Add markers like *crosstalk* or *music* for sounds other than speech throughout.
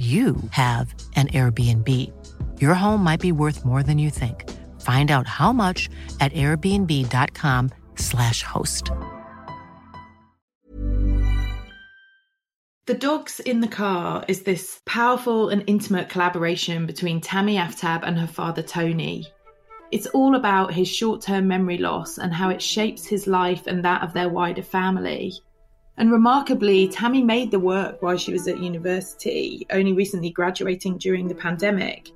you have an Airbnb. Your home might be worth more than you think. Find out how much at airbnb.com/slash host. The Dogs in the Car is this powerful and intimate collaboration between Tami Aftab and her father Tony. It's all about his short term memory loss and how it shapes his life and that of their wider family. And remarkably, Tami made the work while she was at university, only recently graduating during the pandemic.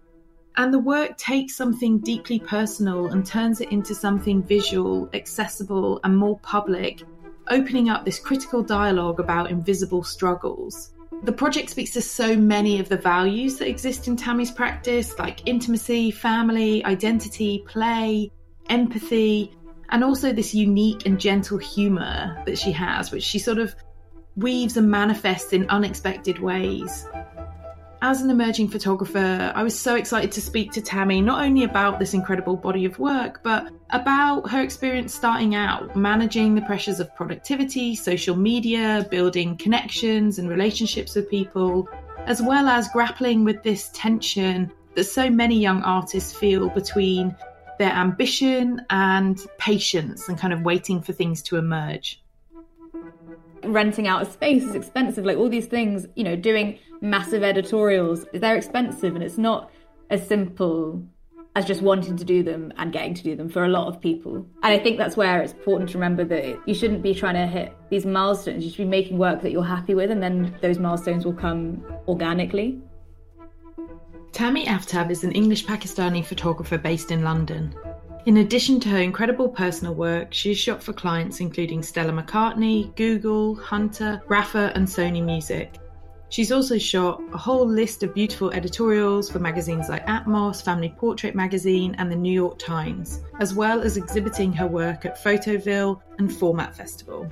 And the work takes something deeply personal and turns it into something visual, accessible, and more public, opening up this critical dialogue about invisible struggles. The project speaks to so many of the values that exist in Tami's practice, like intimacy, family, identity, play, empathy, and also this unique and gentle humor that she has, which she sort of weaves and manifests in unexpected ways. As an emerging photographer, I was so excited to speak to Tami not only about this incredible body of work, but about her experience starting out, managing the pressures of productivity, social media, building connections and relationships with people, as well as grappling with this tension that so many young artists feel between their ambition and patience and kind of waiting for things to emerge. Renting out a space is expensive, like all these things, you know, doing massive editorials, they're expensive and it's not as simple as just wanting to do them and getting to do them for a lot of people. And I think that's where it's important to remember that you shouldn't be trying to hit these milestones. You should be making work that you're happy with, and then those milestones will come organically. Tami Aftab is an English Pakistani photographer based in London. In addition to her incredible personal work, she has shot for clients including Stella McCartney, Google, Hunter, Rapha, and Sony Music. She's also shot a whole list of beautiful editorials for magazines like Atmos, Family Portrait Magazine, and the New York Times, as well as exhibiting her work at Photoville and Format Festival.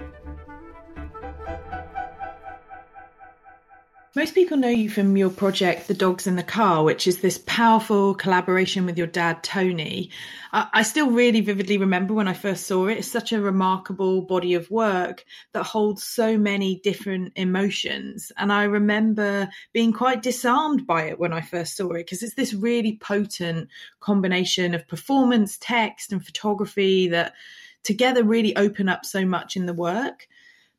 Most people know you from your project, The Dogs in the Car, which is this powerful collaboration with your dad, Tony. I still really vividly remember when I first saw it. It's such a remarkable body of work that holds so many different emotions. And I remember being quite disarmed by it when I first saw it because it's this really potent combination of performance, text, and photography that together really open up so much in the work.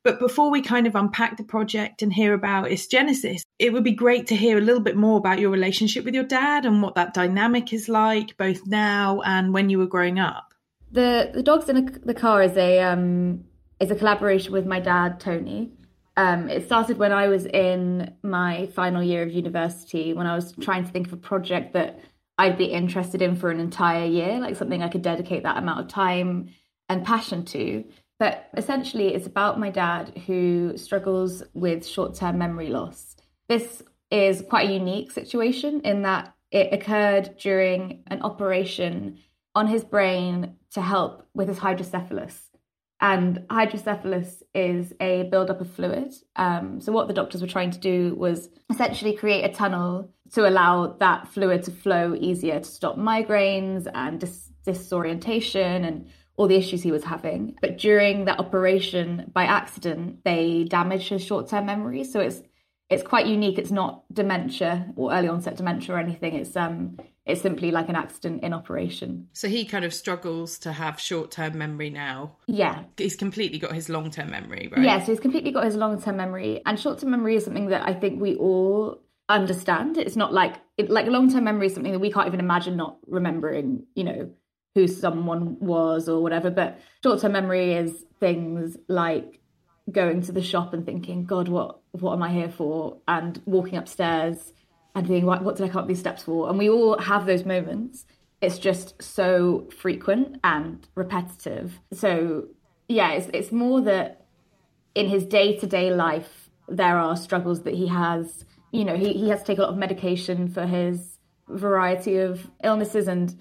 But before we kind of unpack the project and hear about its genesis, it would be great to hear a little bit more about your relationship with your dad and what that dynamic is like, both now and when you were growing up. The the dogs in the car is a um, is a collaboration with my dad Tony. Um, it started when I was in my final year of university, when I was trying to think of a project that I'd be interested in for an entire year, like something I could dedicate that amount of time and passion to. But essentially, it's about my dad who struggles with short term memory loss. This is quite a unique situation in that it occurred during an operation on his brain to help with his hydrocephalus. And hydrocephalus is a buildup of fluid. Um, so, what the doctors were trying to do was essentially create a tunnel to allow that fluid to flow easier to stop migraines and dis- disorientation and all the issues he was having. But during that operation, by accident, they damaged his short-term memory. So it's it's quite unique. It's not dementia or early onset dementia or anything. It's um it's simply like an accident in operation. So he kind of struggles to have short-term memory now. Yeah. He's completely got his long-term memory, right? Yeah, so he's completely got his long-term memory. And short-term memory is something that I think we all understand. It's not like it, like long-term memory is something that we can't even imagine not remembering, you know, who someone was or whatever. But short term memory is things like going to the shop and thinking, God, what what am I here for? And walking upstairs and being, what, what did I come up these steps for? And we all have those moments. It's just so frequent and repetitive. So yeah, it's it's more that in his day to day life there are struggles that he has. You know, he, he has to take a lot of medication for his variety of illnesses and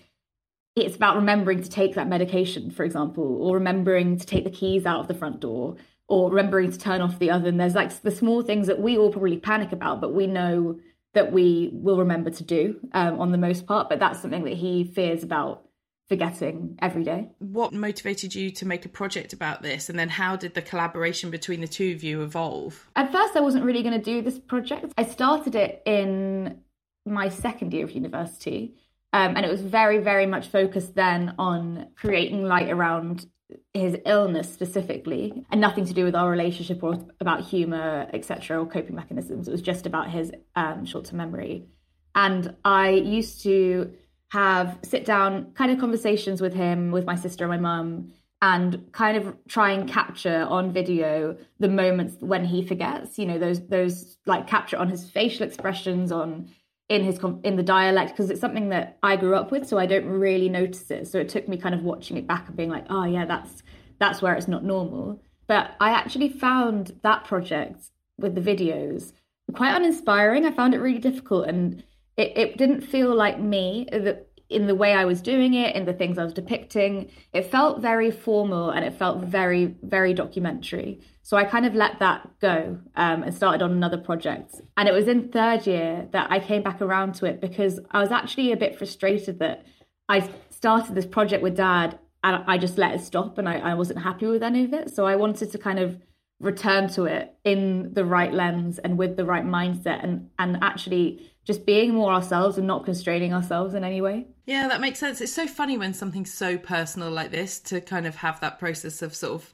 it's about remembering to take that medication, for example, or remembering to take the keys out of the front door, or remembering to turn off the oven. There's like the small things that we all probably panic about, but we know that we will remember to do um, on the most part. But that's something that he fears about forgetting every day. What motivated you to make a project about this? And then how did the collaboration between the two of you evolve? At first, I wasn't really going to do this project. I started it in my second year of university. Um, and it was very, very much focused then on creating light around his illness specifically, and nothing to do with our relationship or about humor, etc., or coping mechanisms. It was just about his um, short-term memory. And I used to have sit down kind of conversations with him, with my sister and my mum, and kind of try and capture on video the moments when he forgets. You know, those those like capture on his facial expressions, on in his in the dialect because it's something that I grew up with, so I don't really notice it. So it took me kind of watching it back and being like, oh yeah, that's that's where it's not normal. But I actually found that project with the videos quite uninspiring. I found it really difficult, and it, it didn't feel like me. Uh, that in the way I was doing it, in the things I was depicting. It felt very formal and it felt very, very documentary. So I kind of let that go um, and started on another project. And it was in third year that I came back around to it because I was actually a bit frustrated that I started this project with dad and I just let it stop and I, I wasn't happy with any of it. So I wanted to kind of return to it in the right lens and with the right mindset and and actually just being more ourselves and not constraining ourselves in any way. Yeah, that makes sense. It's so funny when something's so personal like this to kind of have that process of sort of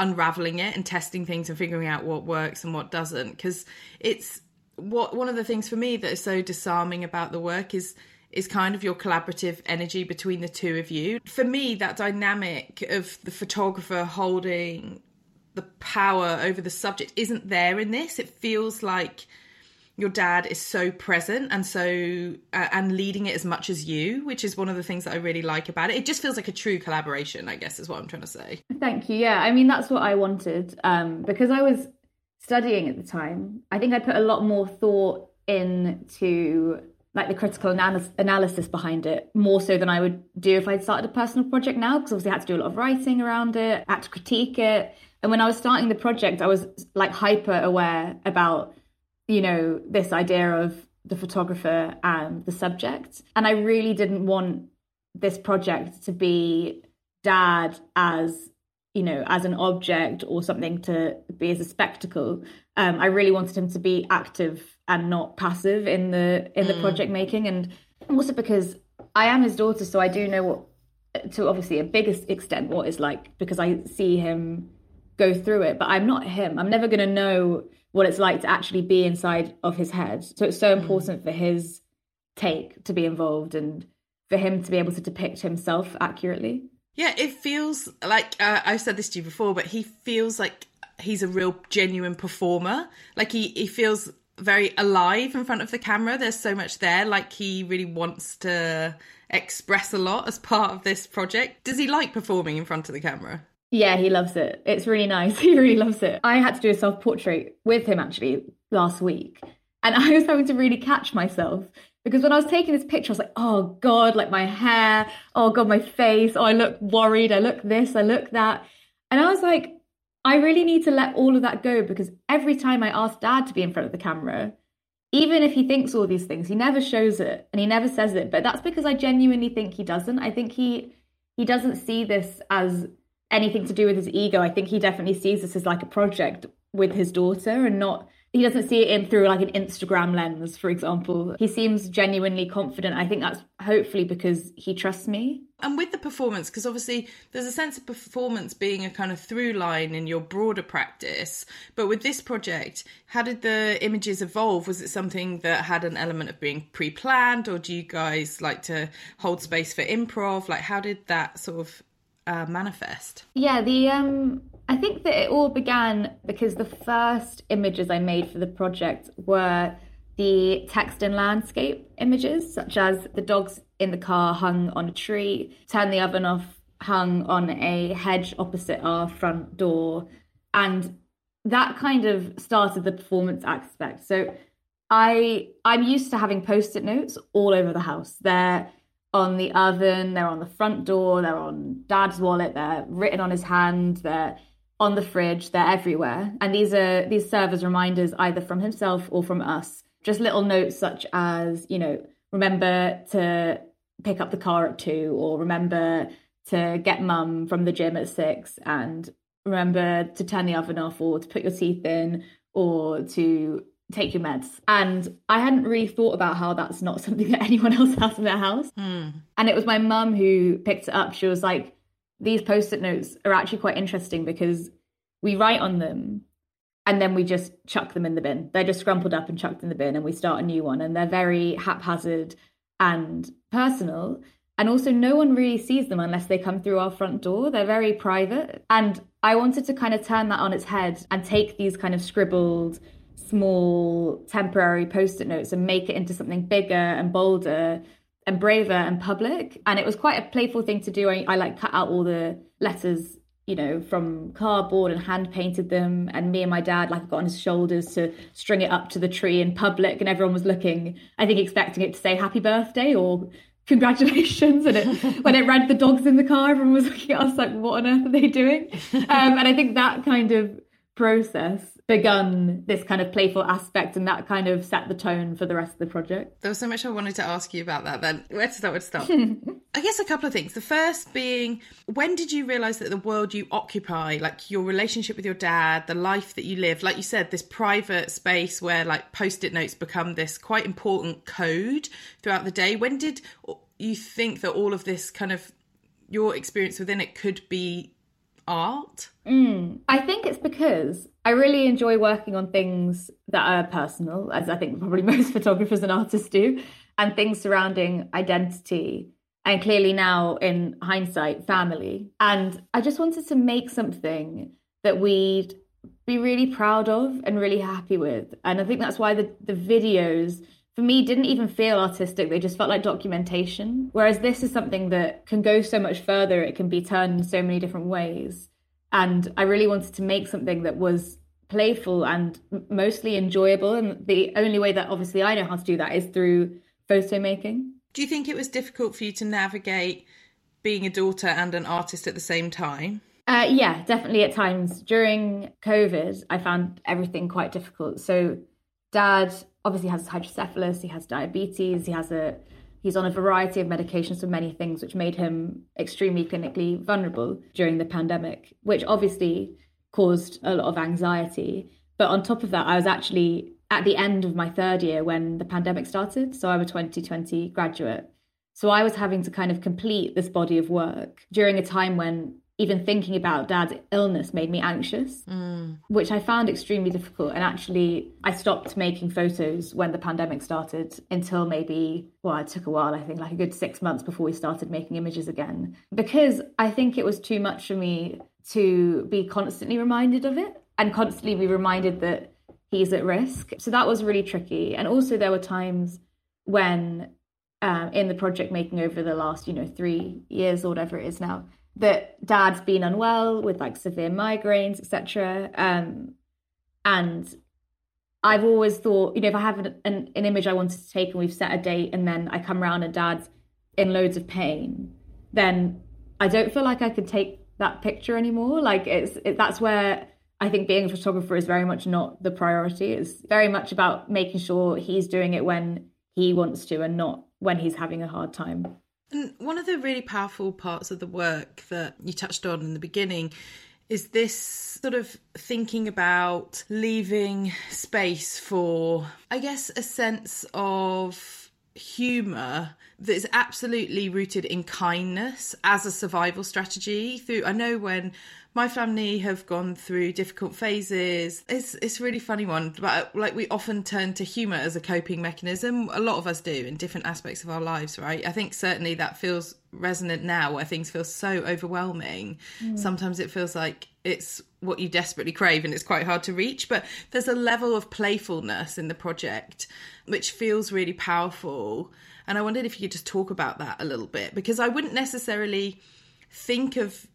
unraveling it and testing things and figuring out what works and what doesn't because it's what one of the things for me that is so disarming about the work is is kind of your collaborative energy between the two of you. For me, that dynamic of the photographer holding the power over the subject isn't there in this. It feels like your dad is so present and so uh, and leading it as much as you which is one of the things that i really like about it. It just feels like a true collaboration i guess is what i'm trying to say. Thank you. Yeah i mean that's what i wanted um, because i was studying at the time. I think i put a lot more thought into like the critical analysis, analysis behind it more so than i would do if i'd started a personal project now because obviously i had to do a lot of writing around it had to critique it. And when i was starting the project i was like hyper aware about you know, this idea of the photographer and the subject. And I really didn't want this project to be dad as, you know, as an object or something to be as a spectacle. Um, I really wanted him to be active and not passive in the in the mm. project making. And also because I am his daughter, so I do know what to obviously a biggest extent what it's like because I see him go through it, but I'm not him. I'm never gonna know what it's like to actually be inside of his head. So it's so mm. important for his take to be involved and for him to be able to depict himself accurately. Yeah, it feels like uh, I've said this to you before, but he feels like he's a real genuine performer. Like he, he feels very alive in front of the camera. There's so much there. Like he really wants to express a lot as part of this project. Does he like performing in front of the camera? Yeah, he loves it. It's really nice. *laughs* He really loves it. I had to do a self portrait with him actually last week. And *laughs* I was having to really catch myself because when I was taking this picture, I was like, oh God, like my hair, oh God, my face, oh, I look worried, I look this, I look that. And I was like, I really need to let all of that go because every time I ask dad to be in front of the camera, even if he thinks all these things, he never shows it and he never says it. But that's because I genuinely think he doesn't. I think he he doesn't see this as anything to do with his ego. I think he definitely sees this as like a project with his daughter and not he doesn't see it in through like an Instagram lens, for example. He seems genuinely confident. I think that's hopefully because he trusts me. And with the performance, because obviously there's a sense of performance being a kind of through line in your broader practice. But with this project, how did the images evolve? Was it something that had an element of being pre planned, or do you guys like to hold space for improv? Like, how did that sort of uh, manifest? Yeah, the um, I think that it all began because the first images I made for the project were the text and landscape images, such as the dogs in the car hung on a tree, turn the oven off hung on a hedge opposite our front door, and that kind of started the performance aspect. So I I'm used to having post-it notes all over the house. They're on the oven, they're on the front door, they're on dad's wallet, they're written on his hand, they're on the fridge, they're everywhere. And these are these serve as reminders either from himself or from us. Just little notes such as, you know, remember to pick up the car at two, or remember to get mum from the gym at six, and remember to turn the oven off, or to put your teeth in, or to take your meds. And I hadn't really thought about how that's not something that *laughs* anyone else has in their house. Mm. And it was my mum who picked it up. She was like, these post it notes are actually quite interesting because we write on them and then we just chuck them in the bin. They're just scrumpled up and chucked in the bin and we start a new one. And they're very haphazard and personal. And also, no one really sees them unless they come through our front door. They're very private. And I wanted to kind of turn that on its head and take these kind of scribbled, small, temporary post it notes and make it into something bigger and bolder and braver and public. And it was quite a playful thing to do. I, I like cut out all the letters you know, from cardboard and hand painted them. And me and my dad, like, got on his shoulders to string it up to the tree in public. And everyone was looking, I think, expecting it to say happy birthday or congratulations. And it, *laughs* when it read the dogs in the car, everyone was looking at us like, what on earth are they doing? *laughs* Um, and I think that kind of process begun this kind of playful aspect and that kind of set the tone for the rest of the project. There was so much I wanted to ask you about that then. Where to start? To start? *laughs* I guess a couple of things. The first being, when did you realise that the world you occupy, like your relationship with your dad, the life that you live, like you said, this private space where like post-it notes become this quite important code throughout the day. When did you think that all of this kind of your experience within it could be art? Mm, I think it's because I really enjoy working on things that are personal, as I think probably *laughs* most photographers and artists do, and things surrounding identity. And clearly now, in hindsight, family. And I just wanted to make something that we'd be really proud of and really happy with. And I think that's why the, the videos for me didn't even feel artistic they just felt like documentation whereas this is something that can go so much further it can be turned in so many different ways and I really wanted to make something that was playful and mostly enjoyable. And the only way that obviously I know how to do that is through photo making. Do you think it was difficult for you to navigate being a daughter and an artist at the same time? Uh, yeah, definitely at times. During COVID, I found everything quite difficult. So, dad obviously has hydrocephalus, he has diabetes, he has a He's on a variety of medications for many things, which made him extremely clinically vulnerable during the pandemic, which obviously caused a lot of anxiety. But on top of that, I was actually at the end of my third year when the pandemic started. So I'm a 2020 graduate. So I was having to kind of complete this body of work during a time when even thinking about dad's illness made me anxious, mm. which I found extremely difficult. And actually, I stopped making photos when the pandemic started until maybe, well, it took a while, I think, like a good six months before we started making images again. Because I think it was too much for me to be constantly reminded of it and constantly be reminded that he's at risk. So that was really tricky. And also, there were times when um, in the project making over the last, you know, three years or whatever it is now, that dad's been unwell with like severe migraines, etc. Um, and I've always thought, you know, if I have an, an, an, image I wanted to take and we've set a date and then I come around and dad's in loads of pain, then I don't feel like I could take that picture anymore. Like it's it, that's where I think being a photographer is very much not the priority. It's very much about making sure he's doing it when he wants to and not when he's having a hard time. And one of the really powerful parts of the work that you touched on in the beginning is this sort of thinking about leaving space for, I guess, a sense of humour that is absolutely rooted in kindness as a survival strategy through i know when my family have gone through difficult phases. It's it's a really funny one, but like we often turn to humor as a coping mechanism. A lot of us do in different aspects of our lives, right? I think certainly that feels resonant now, where things feel so overwhelming. Mm. Sometimes it feels like it's what you desperately crave, and it's quite hard to reach. But there's a level of playfulness in the project which feels really powerful. And I wondered if you could just talk about that a little bit because I wouldn't necessarily think of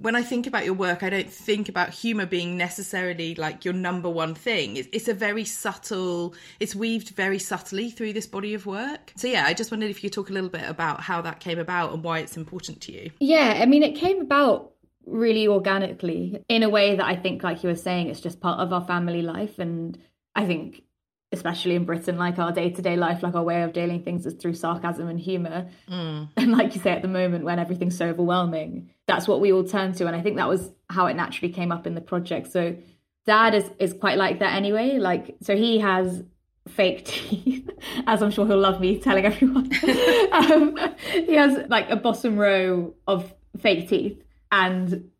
when I think about your work, I don't think about humor being necessarily like your number one thing. It's, it's, a very subtle, it's weaved very subtly through this body of work. So, yeah, I just wondered if you could talk a little bit about how that came about and why it's important to you. Yeah, I mean, it came about really organically in a way that I think, like you were saying, it's just part of our family life. And I think especially in Britain, like our day to day life, like our way of dealing things is through sarcasm and humor. Mm. *laughs* And like you say, at the moment when everything's so overwhelming, that's what we all turn to. And I think that was how it naturally came up in the project. So dad is is quite like that anyway. Like so he has fake *laughs* teeth, as I'm sure he'll love me telling everyone. *laughs* um, he has like a bottom row of fake teeth, and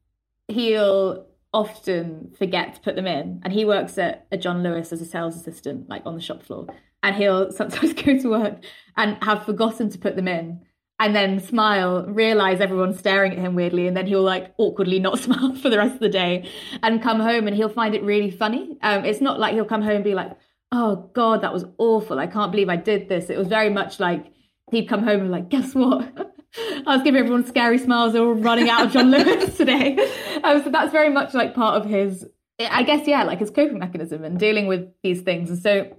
he'll often forget to put them in. And he works at a John Lewis as a sales assistant, like on the shop floor. And he'll *laughs* sometimes go to work and have forgotten to put them in and then smile, realize everyone's staring at him weirdly, and then he'll like awkwardly not *laughs* smile for the rest of the day and come home and he'll find it really funny. Um, it's not like he'll come home and be like, oh God, that was awful. I can't believe I did this. It was very much like he'd come home and like, guess what? *laughs* *laughs* I was giving everyone scary smiles. They were running out of John *laughs* Lewis today. Um, so that's very much like part of his, I guess, yeah, like his coping mechanism and dealing with these things. And so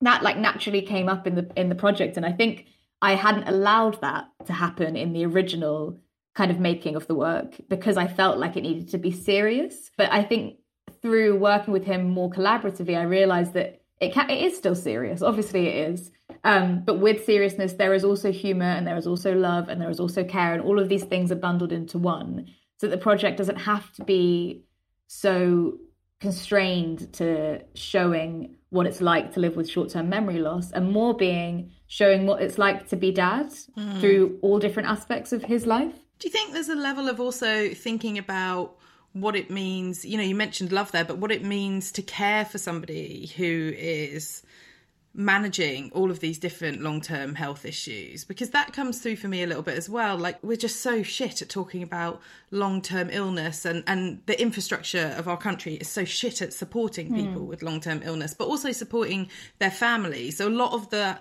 that like naturally came up in the in the project, and I think I hadn't allowed that to happen in the original kind of making of the work because I felt like it needed to be serious. But I think through working with him more collaboratively, I realized that it can, it is still serious. Obviously, it is. Um, but with seriousness, there is also humor and there is also love and there is also care, and all of these things are bundled into one. So the project doesn't have to be so constrained to showing what it's like to live with short-term memory loss and more being showing what it's like to be dad mm. through all different aspects of his life do you think there's a level of also thinking about what it means you know you mentioned love there but what it means to care for somebody who is managing all of these different long-term health issues because that comes through for me a little bit as well like we're just so shit at talking about long-term illness and and the infrastructure of our country is so shit at supporting hmm. people mm. with long-term illness but also supporting their families so a lot of the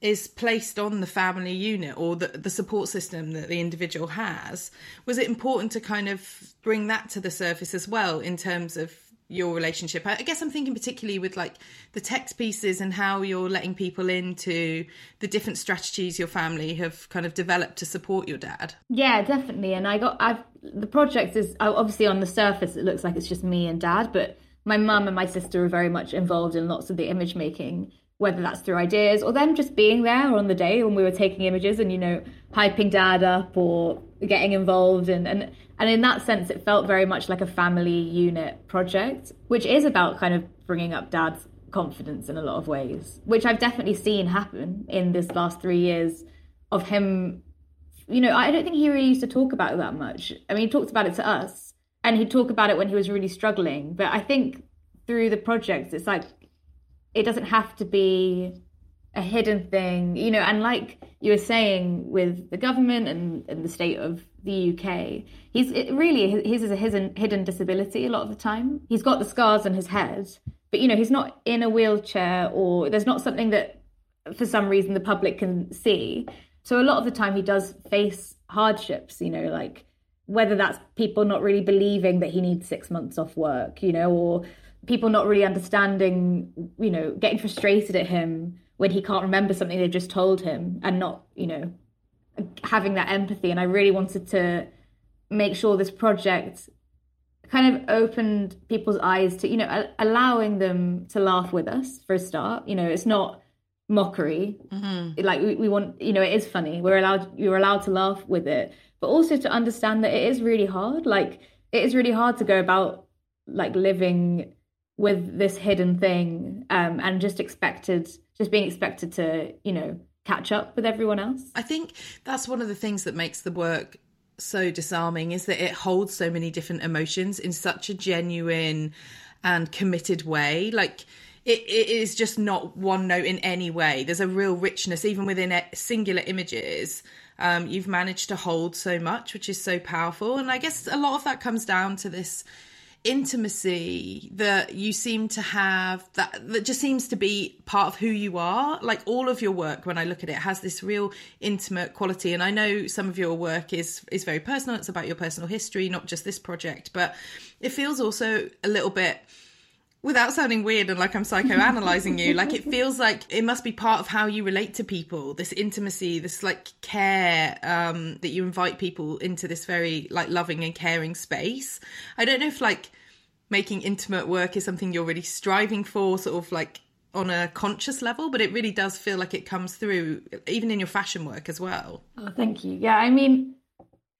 is placed on the family unit or the, the support system that the individual has was it important to kind of bring that to the surface as well in terms of your relationship? I guess i'm thinking particularly with like the text pieces and how you're letting people into the different strategies your family have kind of developed to support your dad. Yeah definitely. And i got i've the project is obviously on the surface it looks like it's just me and dad but my mum and my sister are very much involved in lots of the image making whether that's through ideas or them just being there on the day when we were taking images and you know hyping dad up or getting involved. And and and in that sense it felt very much like a family unit project which is about kind of bringing up dad's confidence in a lot of ways which I've definitely seen happen in this last 3 years of him you know I don't think he really used to talk about it that much. I mean he talked about it to us and he'd talk about it when he was really struggling. But I think through the projects it's like it doesn't have to be a hidden thing, you know, and like you were saying with the government and, and the state of the UK, he's really his is a hidden hidden disability a lot of the time. He's got the scars on his head, but you know, he's not in a wheelchair or there's not something that for some reason the public can see. So a lot of the time he does face hardships, you know, like whether that's people not really believing that he needs six months off work, you know, or people not really understanding, you know, getting frustrated at him when he can't remember something they just told him and not, you know, having that empathy. And I really wanted to make sure this project kind of opened people's eyes to, you know, allowing them to laugh with us for a start. You know, it's not mockery. Mm-hmm. Like we, we want, you know, it is funny. We're allowed, you're allowed to laugh with it, but also to understand that it is really hard. Like it is really hard to go about like living with this hidden thing um, and just expected just being expected to you know catch up with everyone else? I think that's one of the things that makes the work so disarming is that it holds so many different emotions in such a genuine and committed way. Like it, it is just not one note in any way. There's a real richness even within singular images um, you've managed to hold so much which is so powerful. And i guess a lot of that comes down to this intimacy that you seem to have that that just seems to be part of who you are. Like all of your work when i look at it has this real intimate quality. And i know some of your work is is very personal. It's about your personal history not just this project. But it feels also a little bit without sounding weird and like I'm psychoanalyzing you, like it *laughs* feels like it must be part of how you relate to people, this intimacy, this like care um, that you invite people into this very like loving and caring space. I don't know if like making intimate work is something you're really striving for, sort of like on a conscious level, but it really does feel like it comes through even in your fashion work as well. Oh, thank you. Yeah, I mean,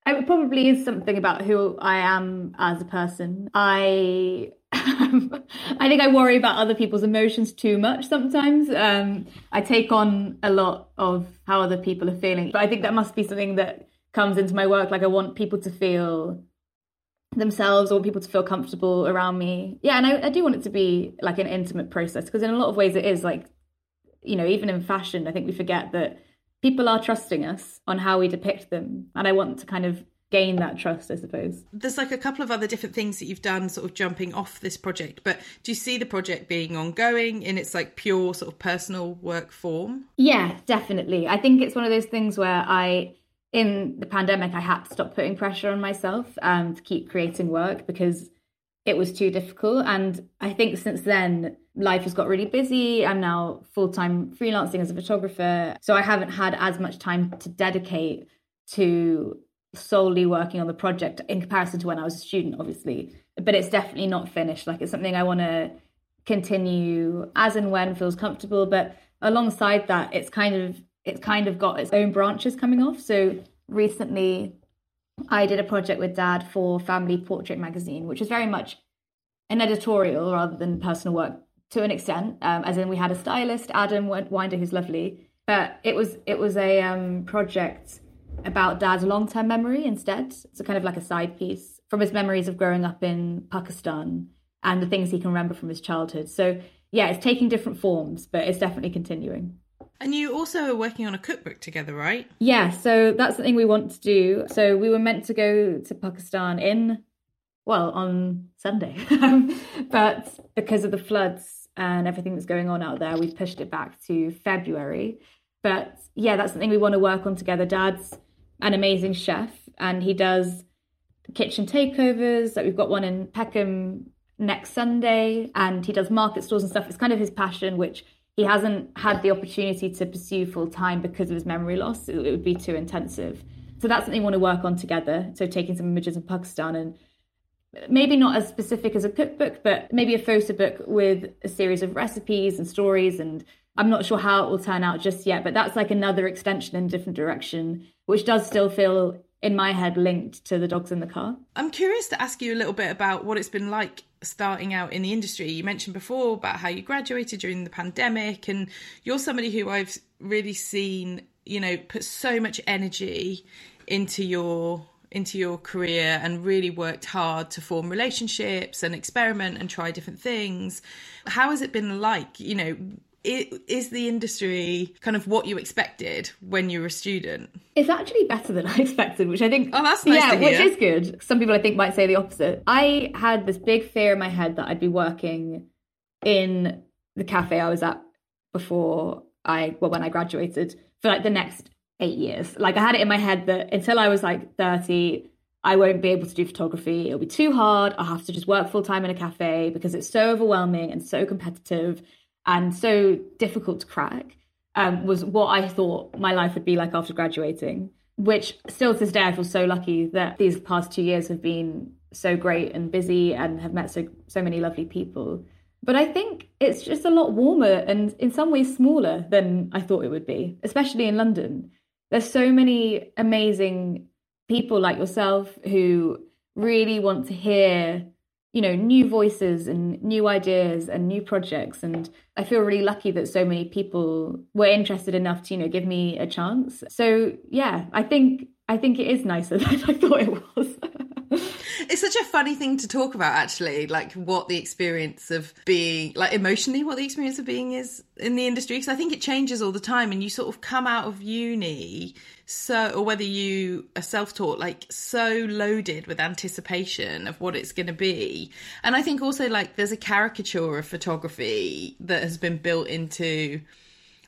it probably is something about who I am as a person. I *laughs* I think I worry about other people's emotions too much sometimes. Um, I take on a lot of how other people are feeling, but I think that must be something that comes into my work. Like I want people to feel themselves I want people to feel comfortable around me. Yeah, and I, I do want it to be like an intimate process because in a lot of ways it is like, you know, even in fashion, I think we forget that people are trusting us on how we depict them, and I want to kind of gain that trust, I suppose. There's like a couple of other different things that you've done sort of jumping off this project, but do you see the project being ongoing in its like pure sort of personal work form? Yeah, definitely. I think it's one of those things where I in the pandemic I had to stop putting pressure on myself um to keep creating work because it was too difficult and I think since then life has got really busy. I'm now full-time freelancing as a photographer, so I haven't had as much time to dedicate to solely working on the project in comparison to when I was a student, obviously. But it's definitely not finished. Like it's something I want to continue as and when feels comfortable. But alongside that, it's kind of it's kind of got its own branches coming off. So recently, I did a project with Dad for Family Portrait magazine, which is very much an editorial rather than personal work to an extent. Um, as in, we had a stylist, Adam Winder, who's lovely. But it was it was a um, project about dad's long term memory instead. So, kind of like a side piece from his memories of growing up in Pakistan and the things he can remember from his childhood. So, yeah, it's taking different forms, but it's definitely continuing. And you also are working on a cookbook together, right? Yeah, so that's something we want to do. So, we were meant to go to Pakistan in, well, on Sunday. *laughs* but because of the floods and everything that's going on out there, we've pushed it back to February. But yeah, that's something we want to work on together. Dad's an amazing chef and he does kitchen takeovers. Like we've got one in Peckham next Sunday and he does market stores and stuff. It's kind of his passion, which he hasn't had the opportunity to pursue full time because of his memory loss. It, it would be too intensive. So that's something we want to work on together. So taking some images of Pakistan and maybe not as specific as a cookbook, but maybe a photo book with a series of recipes and stories. And I'm not sure how it will turn out just yet, but that's like another extension in a different direction which does still feel in my head linked to the dogs in the car. I'm curious to ask you a little bit about what it's been like starting out in the industry. You mentioned before about how you graduated during the pandemic, and you're somebody who I've really seen, you know, put so much energy into your into your career and really worked hard to form relationships and experiment and try different things. How has it been like, you know, is the industry kind of what you expected when you were a student? It's actually better than *laughs* I expected, which I think. Oh, that's nice yeah, which is good. Some people I think might say the opposite. I had this big fear in my head that I'd be working in the cafe I was at before I, well, when I graduated for like the next eight years. Like I had it in my head that until I was like 30, I won't be able to do photography. It'll be too hard. I'll have to just work full time in a cafe because it's so overwhelming and so competitive and so difficult to crack um, was what I thought my life would be like after graduating. Which still to this day I feel so lucky that these past two years have been so great and busy and have met so so many lovely people. But I think it's just a lot warmer and in some ways smaller than I thought it would be, especially in London. There's so many amazing people like yourself who really want to hear you know new voices and new ideas and new projects. And i feel really lucky that so many people were interested enough to you know give me a chance. So yeah i think i think it is nicer *laughs* than i thought it was it's such a funny thing to talk about, actually, like what the experience of being, like emotionally, what the experience of being is in the industry. Because I think it changes all the time, and you sort of come out of uni so, or whether you are self taught, like so loaded with anticipation of what it's going to be. And I think also, like, there's a caricature of photography that has been built into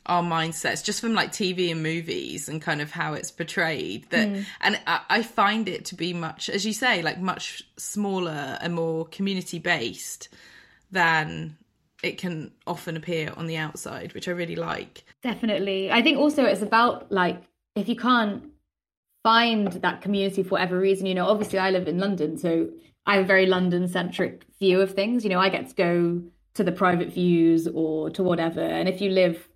our mindsets just from like TV and movies and kind of how it's portrayed that mm. and I, I, find it to be much as you say like much smaller and more community based than it can often appear on the outside which I really like. Definitely. I think also it's about like if you can't find that community for whatever reason you know obviously I live in London so I have a very London centric view of things. You know I get to go to the private views or to whatever and if you live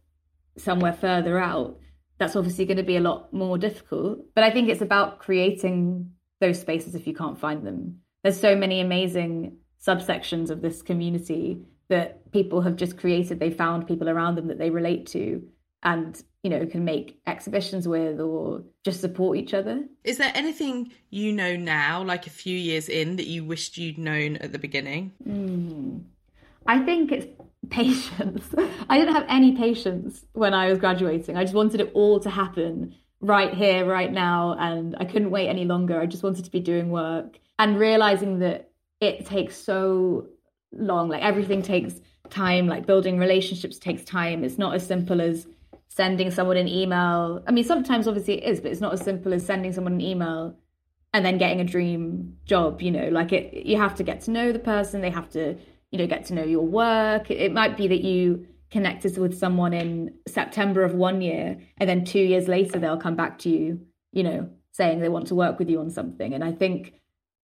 somewhere further out, that's obviously going to be a lot more difficult. But I think it's about creating those spaces if you can't find them. There's so many amazing subsections of this community that people have just created. They found people around them that they relate to and you know can make exhibitions with or just support each other is there anything you know now like a few years in that you wished you'd known at the beginning mm. i think it's patience. *laughs* I didn't have any patience when I was graduating. I just wanted it all to happen right here, right now. And I couldn't wait any longer. I just wanted to be doing work and realizing that it takes so long. Like everything takes time, like building relationships takes time. It's not as simple as sending someone an email. I mean, sometimes obviously it is, but it's not as simple as sending someone an email and then getting a dream job, you know, like it you have to get to know the person, they have to you know get to know your work. It might be that you connected with someone in september of one year and then two years later they'll come back to you you know saying they want to work with you on something. And i think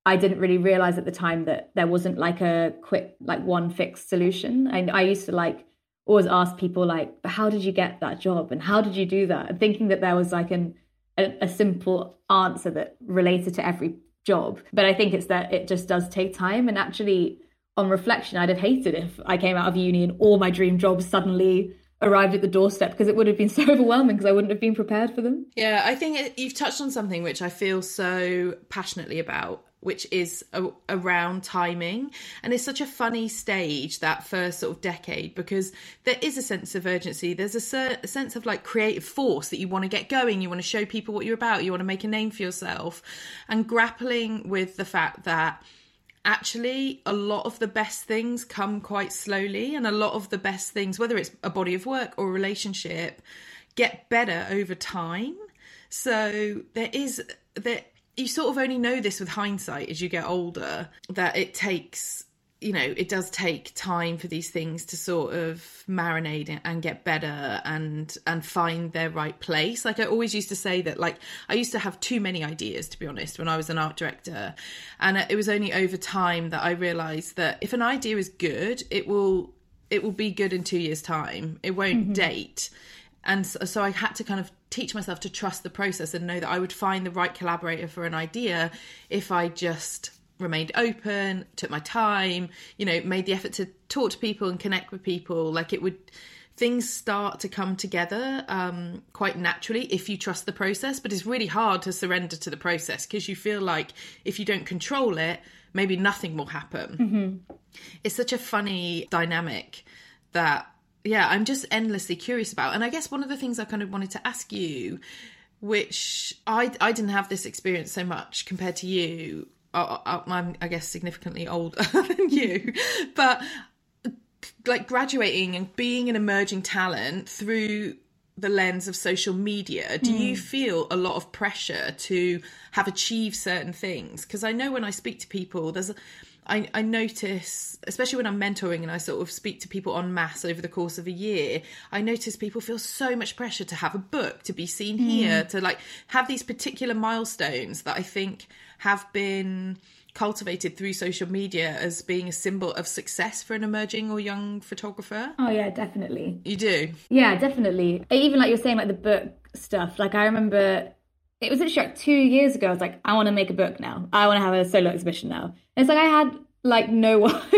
i didn't really realize at the time that there wasn't like a quick like one fixed solution. And i used to like always ask people like but how did you get that job? And how did you do that? And thinking that there was like an a, a simple answer that related to every job. But i think it's that it just does take time. And actually on reflection, I'd have hated if I came out of uni and all my dream jobs suddenly arrived at the doorstep because it would have been *laughs* so overwhelming because I wouldn't have been prepared for them. Yeah, I think you've touched on something which I feel so passionately about. Which is a, around timing. And it's such a funny stage, that first sort of decade, because there is a sense of urgency. There's a, a sense of like creative force that you want to get going. You want to show people what you're about. You want to make a name for yourself. And grappling with the fact that actually a lot of the best things come quite slowly and a lot of the best things whether it's a body of work or a relationship get better over time. So there is that you sort of only know this with hindsight as you get older that it takes you know it does take time for these things to sort of marinate and get better and and find their right place. Like i always used to say that like i used to have too many ideas to be honest when i was an art director. And it was only over time that i realized that if an idea is good it will it will be good in 2 years time. It won't mm-hmm. date. And so, so i had to kind of teach myself to trust the process and know that i would find the right collaborator for an idea if i just remained open, took my time, you know, made the effort to talk to people and connect with people. Like it would, things start to come together um, quite naturally if you trust the process. But it's really hard to surrender to the process because you feel like if you don't control it, maybe nothing will happen. Mm-hmm. It's such a funny dynamic that, yeah, I'm just endlessly curious about. And I guess one of the things I kind of wanted to ask you which I I didn't have this experience so much compared to you I'm, I guess, significantly older *laughs* than you, but like graduating and being an emerging talent through the lens of social media do mm. you feel a lot of pressure to have achieved certain things because i know when i speak to people there's a, I, I notice, especially when I'm mentoring and I sort of speak to people en masse over the course of a year, I notice people feel so much pressure to have a book, to be seen mm. here, to like have these particular milestones that I think have been cultivated through social media as being a symbol of success for an emerging or young photographer? Oh yeah, definitely. You do? Yeah, definitely. Even like you're saying like the book stuff, like I remember it was actually like two years ago, I was like, I want to make a book now. I want to have a solo exhibition now. And it's like I had like no *laughs* work.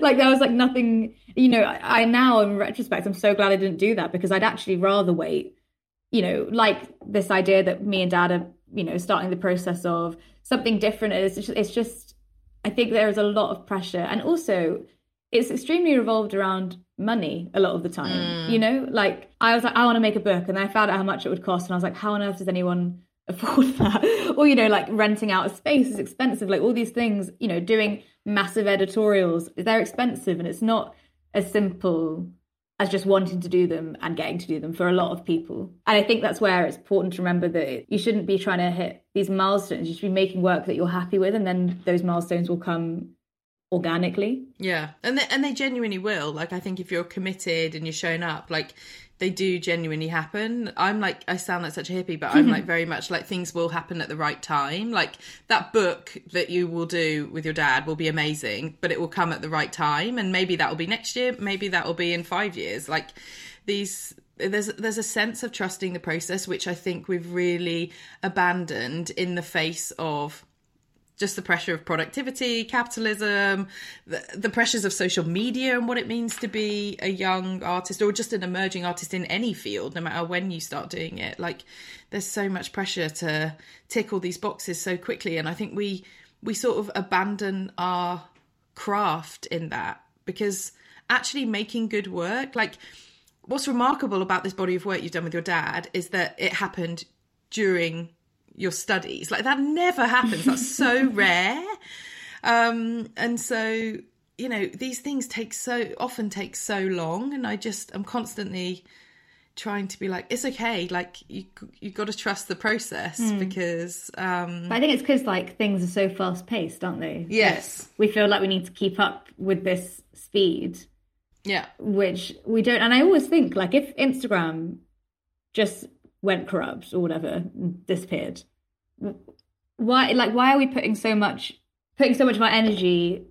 like there was like nothing, you know, I, I now in retrospect, I'm so glad I didn't do that because I'd actually rather wait, you know, like this idea that me and dad are, you know, starting the process of something different. It's just, it's just I think there is a lot of pressure. And also, it's extremely revolved around money a lot of the time. Mm. You know, like I was like, I want to make a book, and I found out how much it would cost, and I was like, how on earth does anyone *laughs* afford that? or you know, like renting out a space is expensive. Like all these things, you know, doing massive editorials, they're expensive, and it's not as simple as just wanting to do them and getting to do them for a lot of people. And I think that's where it's important to remember that you shouldn't be trying to hit these milestones. You should be making work that you're happy with, and then those milestones will come organically. Yeah, and they, and they genuinely will. Like I think if you're committed and you're showing up, like they do genuinely happen. I'm like I sound like such a hippie, but I'm like *laughs* very much like things will happen at the right time. Like that book that you will do with your dad will be amazing, but it will come at the right time, and maybe that will be next year, maybe that will be in five years. Like these there's there's a sense of trusting the process which I think we've really abandoned in the face of just the pressure of productivity, capitalism, the, the, pressures of social media and what it means to be a young artist or just an emerging artist in any field, no matter when you start doing it. Like, there's so much pressure to tick all these boxes so quickly, and I think we we sort of abandon our craft in that because actually making good work, like. What's remarkable about this body of work you've done with your dad is that it happened during your studies. Like that never happens. That's so *laughs* rare. Um, and so, you know, these things take so often take so long, and I just I'm constantly trying to be like it's okay like you you got to trust the process mm. because um but i think it's because like things are so fast paced aren't they yes we feel like we need to keep up with this speed yeah which we don't and i always think like if instagram just went corrupt or whatever, disappeared. Why, like, why are we putting so much, putting so much of our energy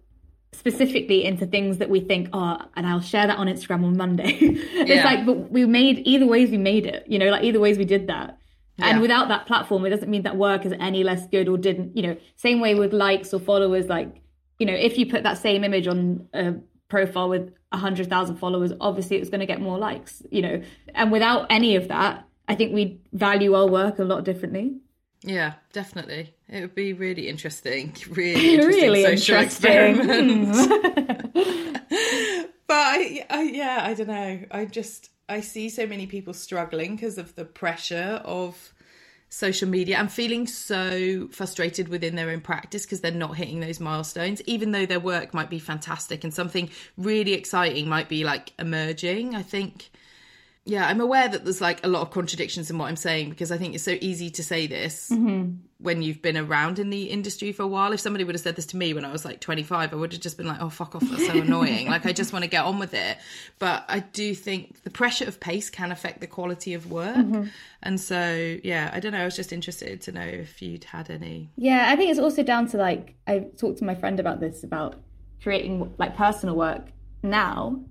specifically into things that we think, oh, and I'll share that on Instagram on Monday. *laughs* it's yeah. like, but we made either ways we made it, you know, like either ways we did that. Yeah. And without that platform, it doesn't mean that work is any less good or didn't, you know, same way with likes or followers. Like, you know, if you put that same image on a profile with a hundred thousand followers, obviously it's going to get more likes, you know, and without any of that, I think we value our work a lot differently. Yeah, definitely. It would be really interesting, *laughs* *laughs* really interesting really social interesting. *laughs* but I, I, yeah, I don't know. I just I see so many people struggling because of the pressure of social media and feeling so frustrated within their own practice because they're not hitting those milestones even though their work might be fantastic and something really exciting might be like emerging i think yeah, I'm aware that there's like a lot of contradictions in what I'm saying because I think it's so easy to say this mm-hmm. when you've been around in the industry for a while. If somebody would have said this to me when I was like 25, I would have just been like, oh, fuck off, that's so annoying. like, I just want to get on with it. But I do think the pressure of pace can affect the quality of work. Mm-hmm. And so, yeah, I don't know. I was just interested to know if you'd had any. Yeah, I think it's also down to like, I talked to my friend about this, about creating like personal work now.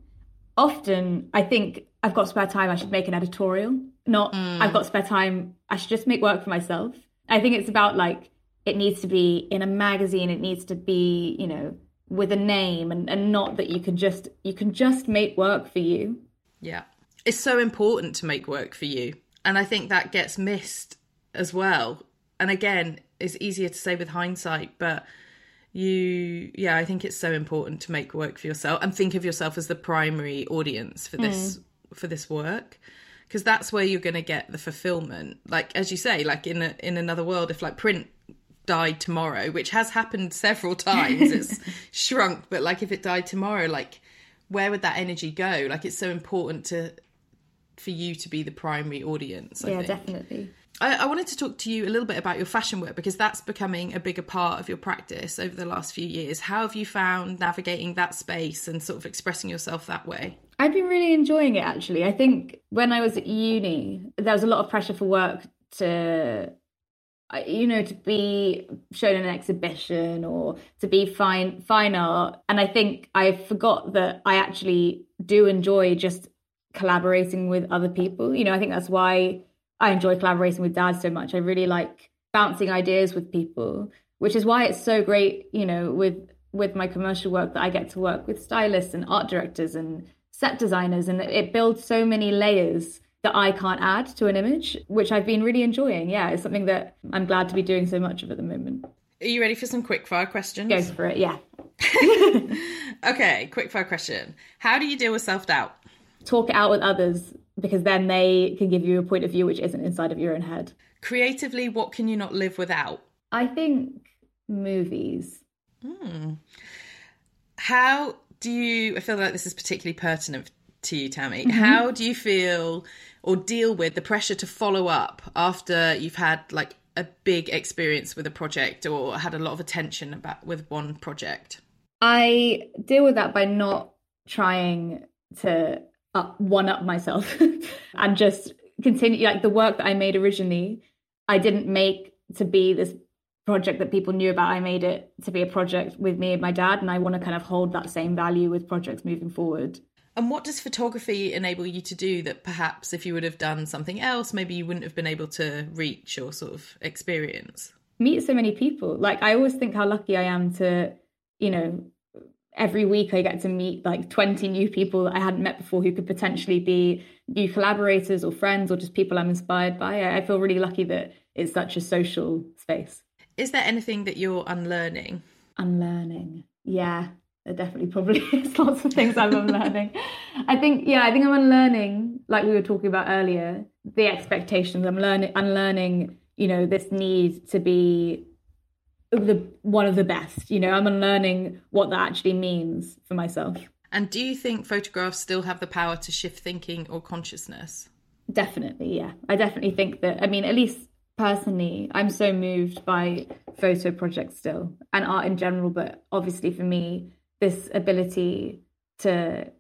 Often, I think I've got spare time, I should make an editorial. Not mm. I've got spare time, I should just make work for myself. I think it's about like it needs to be in a magazine, it needs to be, you know, with a name and, and not that you can just you can just make work for you. Yeah. It's so important to make work for you. And I think that gets missed as well. And again, it's easier to say with hindsight, but you yeah, I think it's so important to make work for yourself and think of yourself as the primary audience for this mm for this work because that's where you're going to get the fulfillment like as you say like in a, in another world if like print died tomorrow which has happened several times it's *laughs* shrunk but like if it died tomorrow like where would that energy go like it's so important to for you to be the primary audience I yeah think. definitely I, I, wanted to talk to you a little bit about your fashion work because that's becoming a bigger part of your practice over the last few years. How have you found navigating that space and sort of expressing yourself that way? I've been really enjoying it actually. I think when I was at uni, there was a lot of pressure for work to uh, you know to be shown in an exhibition or to be fine fine art. And i think i forgot that i actually do enjoy just collaborating with other people. You know i think that's why i enjoy collaborating with dad so much. I really like bouncing ideas with people which is why it's so great you know with with my commercial work that i get to work with stylists and art directors and set designers and it builds so many layers that I can't add to an image, which I've been really enjoying. Yeah, it's something that I'm glad to be doing so much of at the moment. Are you ready for some quick fire questions? Go for it, yeah. *laughs* okay, quick fire question. How do you deal with self doubt? Talk it out with others because then they can give you a point of view which isn't inside of your own head. Creatively, what can you not live without? I think movies. Hmm. How do you? I feel like this is particularly pertinent to you, Tami. Mm-hmm. How do you feel or deal with the pressure to follow up after you've had like a big experience with a project or had a lot of attention about with one project? I deal with that by not trying to up, one up myself *laughs* and just continue like the work that I made originally. I didn't make to be this project that people knew about. I made it to be a project with me and my dad, and I want to kind of hold that same value with projects moving forward. And what does photography enable you to do that perhaps if you would have done something else, maybe you wouldn't have been able to reach or sort of experience? Meet so many people. Like, I always think how lucky I am to, you know, every week I get to meet like 20 new people that I hadn't met before who could potentially be new collaborators or friends or just people I'm inspired by. I feel really lucky that it's such a social space. Is there anything that you're unlearning? Unlearning. Yeah, there definitely probably *laughs* is lots of things I'm unlearning. I think, yeah, I think I'm unlearning, like we were talking about earlier, the expectations. I'm learning, unlearning, you know, this need to be the one of the best. You know, I'm unlearning what that actually means for myself. And do you think photographs still have the power to shift thinking or consciousness? Definitely, yeah. I definitely think that. I mean, at least personally, I'm so moved by photo projects still and art in general. But obviously, for me, this ability to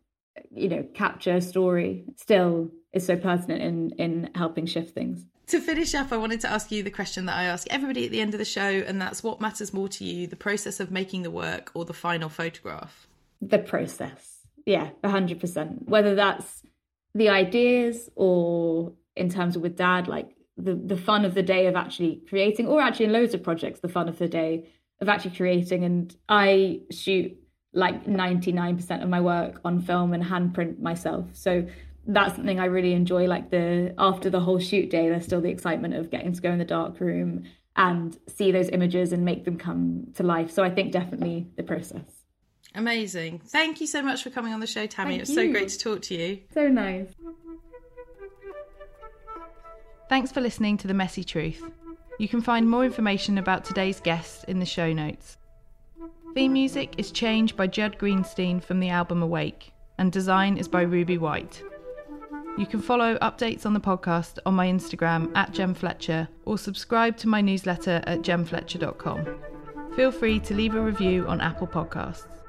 you know capture a story still is so pertinent in in helping shift things. To finish up i wanted to ask you the question that i ask everybody at the end of the show and that's what matters more to you the process of making the work or the final photograph? The process. Yeah 100% whether that's the ideas or in terms of with dad like the the fun of the day of actually creating or actually in loads of projects the fun of the day of actually creating and i shoot like 99% of my work on film and handprint myself. So that's something I really enjoy. Like the after the whole shoot day, there's still the excitement of getting to go in the dark room and see those images and make them come to life. So I think definitely the process. Amazing. Thank you so much for coming on the show, Tami. Thank it was you. so great to talk to you. So nice. Thanks for listening to The Messy Truth. You can find more information about today's guests in the show notes. Theme music is Change by Judd Greenstein from the album Awake, and design is by Ruby White. You can follow updates on the podcast on my Instagram at Gem Fletcher or subscribe to my newsletter at gemfletcher.com. Feel free to leave a review on Apple Podcasts.